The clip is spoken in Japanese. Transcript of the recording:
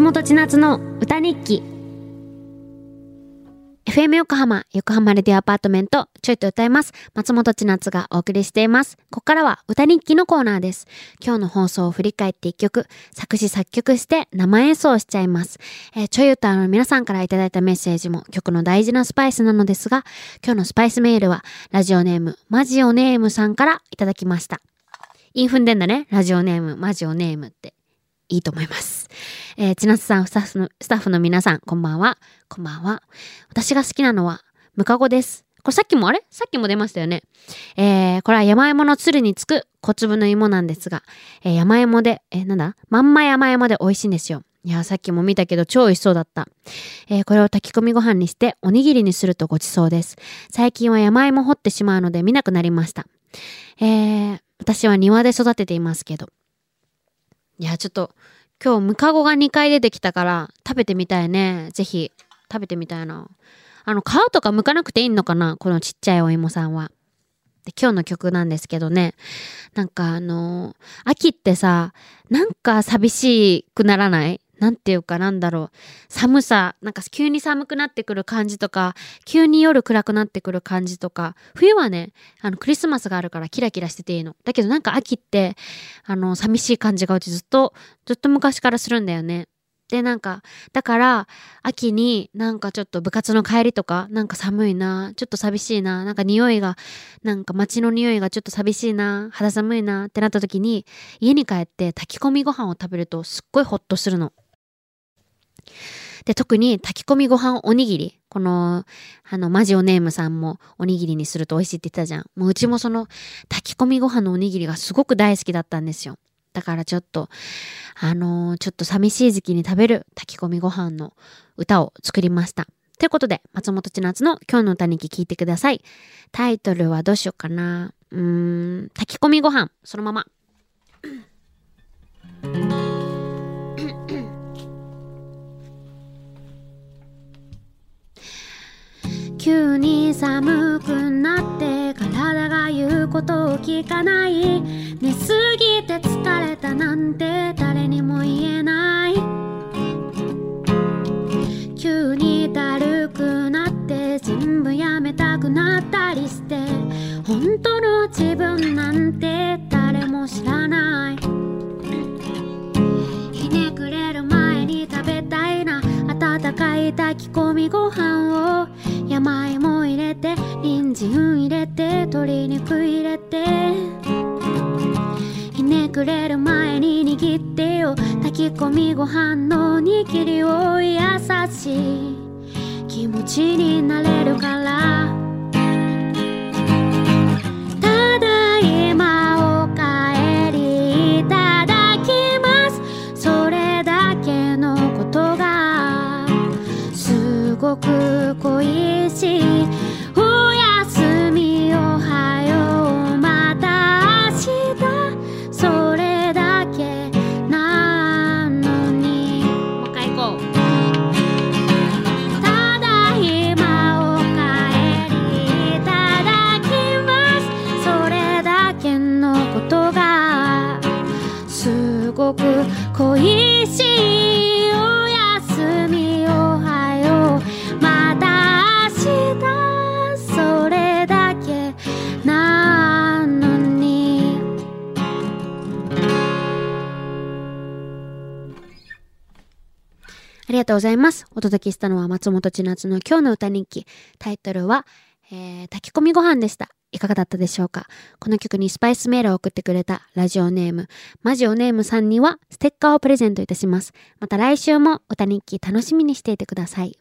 千夏の歌日記 FM 横浜、横浜レディオアパートメント、ちょいと歌います。松本千夏がお送りしています。ここからは歌日記のコーナーです。今日の放送を振り返って一曲、作詞作曲して生演奏しちゃいます。えー、ちょい歌の皆さんからいただいたメッセージも曲の大事なスパイスなのですが、今日のスパイスメールは、ラジオネーム、マジオネームさんからいただきました。インフンでんだね。ラジオネーム、マジオネームって。いいと思います。えー、千夏さん、スタッフの、スタッフの皆さん、こんばんは。こんばんは。私が好きなのは、ムカゴです。これさっきもあれ？さっきも出ましたよね。えー、これは山芋の鶴につく小粒の芋なんですが、えー、山芋で、えー、なんだ？まんま山芋で美味しいんですよ。いや、さっきも見たけど超美味しそうだった。えー、これを炊き込みご飯にしておにぎりにするとごちそうです。最近は山芋掘ってしまうので見なくなりました。えー、私は庭で育てていますけど。いや、ちょっと、今日ムカゴが2回出てきたから食べてみたいね。ぜひ食べてみたいな。あの、皮とか剥かなくていいのかな？このちっちゃいお芋さんは。で、今日の曲なんですけどね。なんかあのー、秋ってさ、なんか寂しくならない？なんていうかなんだろう。寒さ、なんか急に寒くなってくる感じとか、急に夜暗くなってくる感じとか、冬はね、あの、クリスマスがあるからキラキラしてていいの。だけどなんか秋って、あの、寂しい感じがうちずっと、ずっと昔からするんだよね。で、なんか、だから、秋になんかちょっと部活の帰りとか、なんか寒いな、ちょっと寂しいな、なんか匂いが、なんか街の匂いがちょっと寂しいな、肌寒いなってなった時に、家に帰って炊き込みご飯を食べるとすっごいホッとするの。で、特に炊き込みご飯おにぎり。この、あの、マジオネームさんもおにぎりにすると美味しいって言ってたじゃん。もううちもその炊き込みご飯のおにぎりがすごく大好きだったんですよ。だからちょっと、あのー、ちょっと寂しい時期に食べる炊き込みご飯の歌を作りました。ということで、松本千夏の今日の歌に聞いてください。タイトルはどうしようかな。うーん、炊き込みご飯、そのまま。聞かない。寝すぎて疲れたなんて誰にも言えない。急にだるくなって全部やめたくなったりして本当の自分なんて誰も知らない。ひねくれる前に食べたいな。温かい炊き込みご飯を山芋入れて人参入れて鶏肉入れて。ひねくれる前に握ってよ。炊き込みご飯の握りを優しい気持ちになれるから。ただいまおかえりいたとうございます。お届けしたのは松本千夏の今日の歌日記。タイトルは、えー、炊き込みご飯でした。いかがだったでしょうか？この曲にスパイスメールを送ってくれたラジオネーム、マジオネームさんにはステッカーをプレゼントいたします。また来週も歌日記楽しみにしていてください。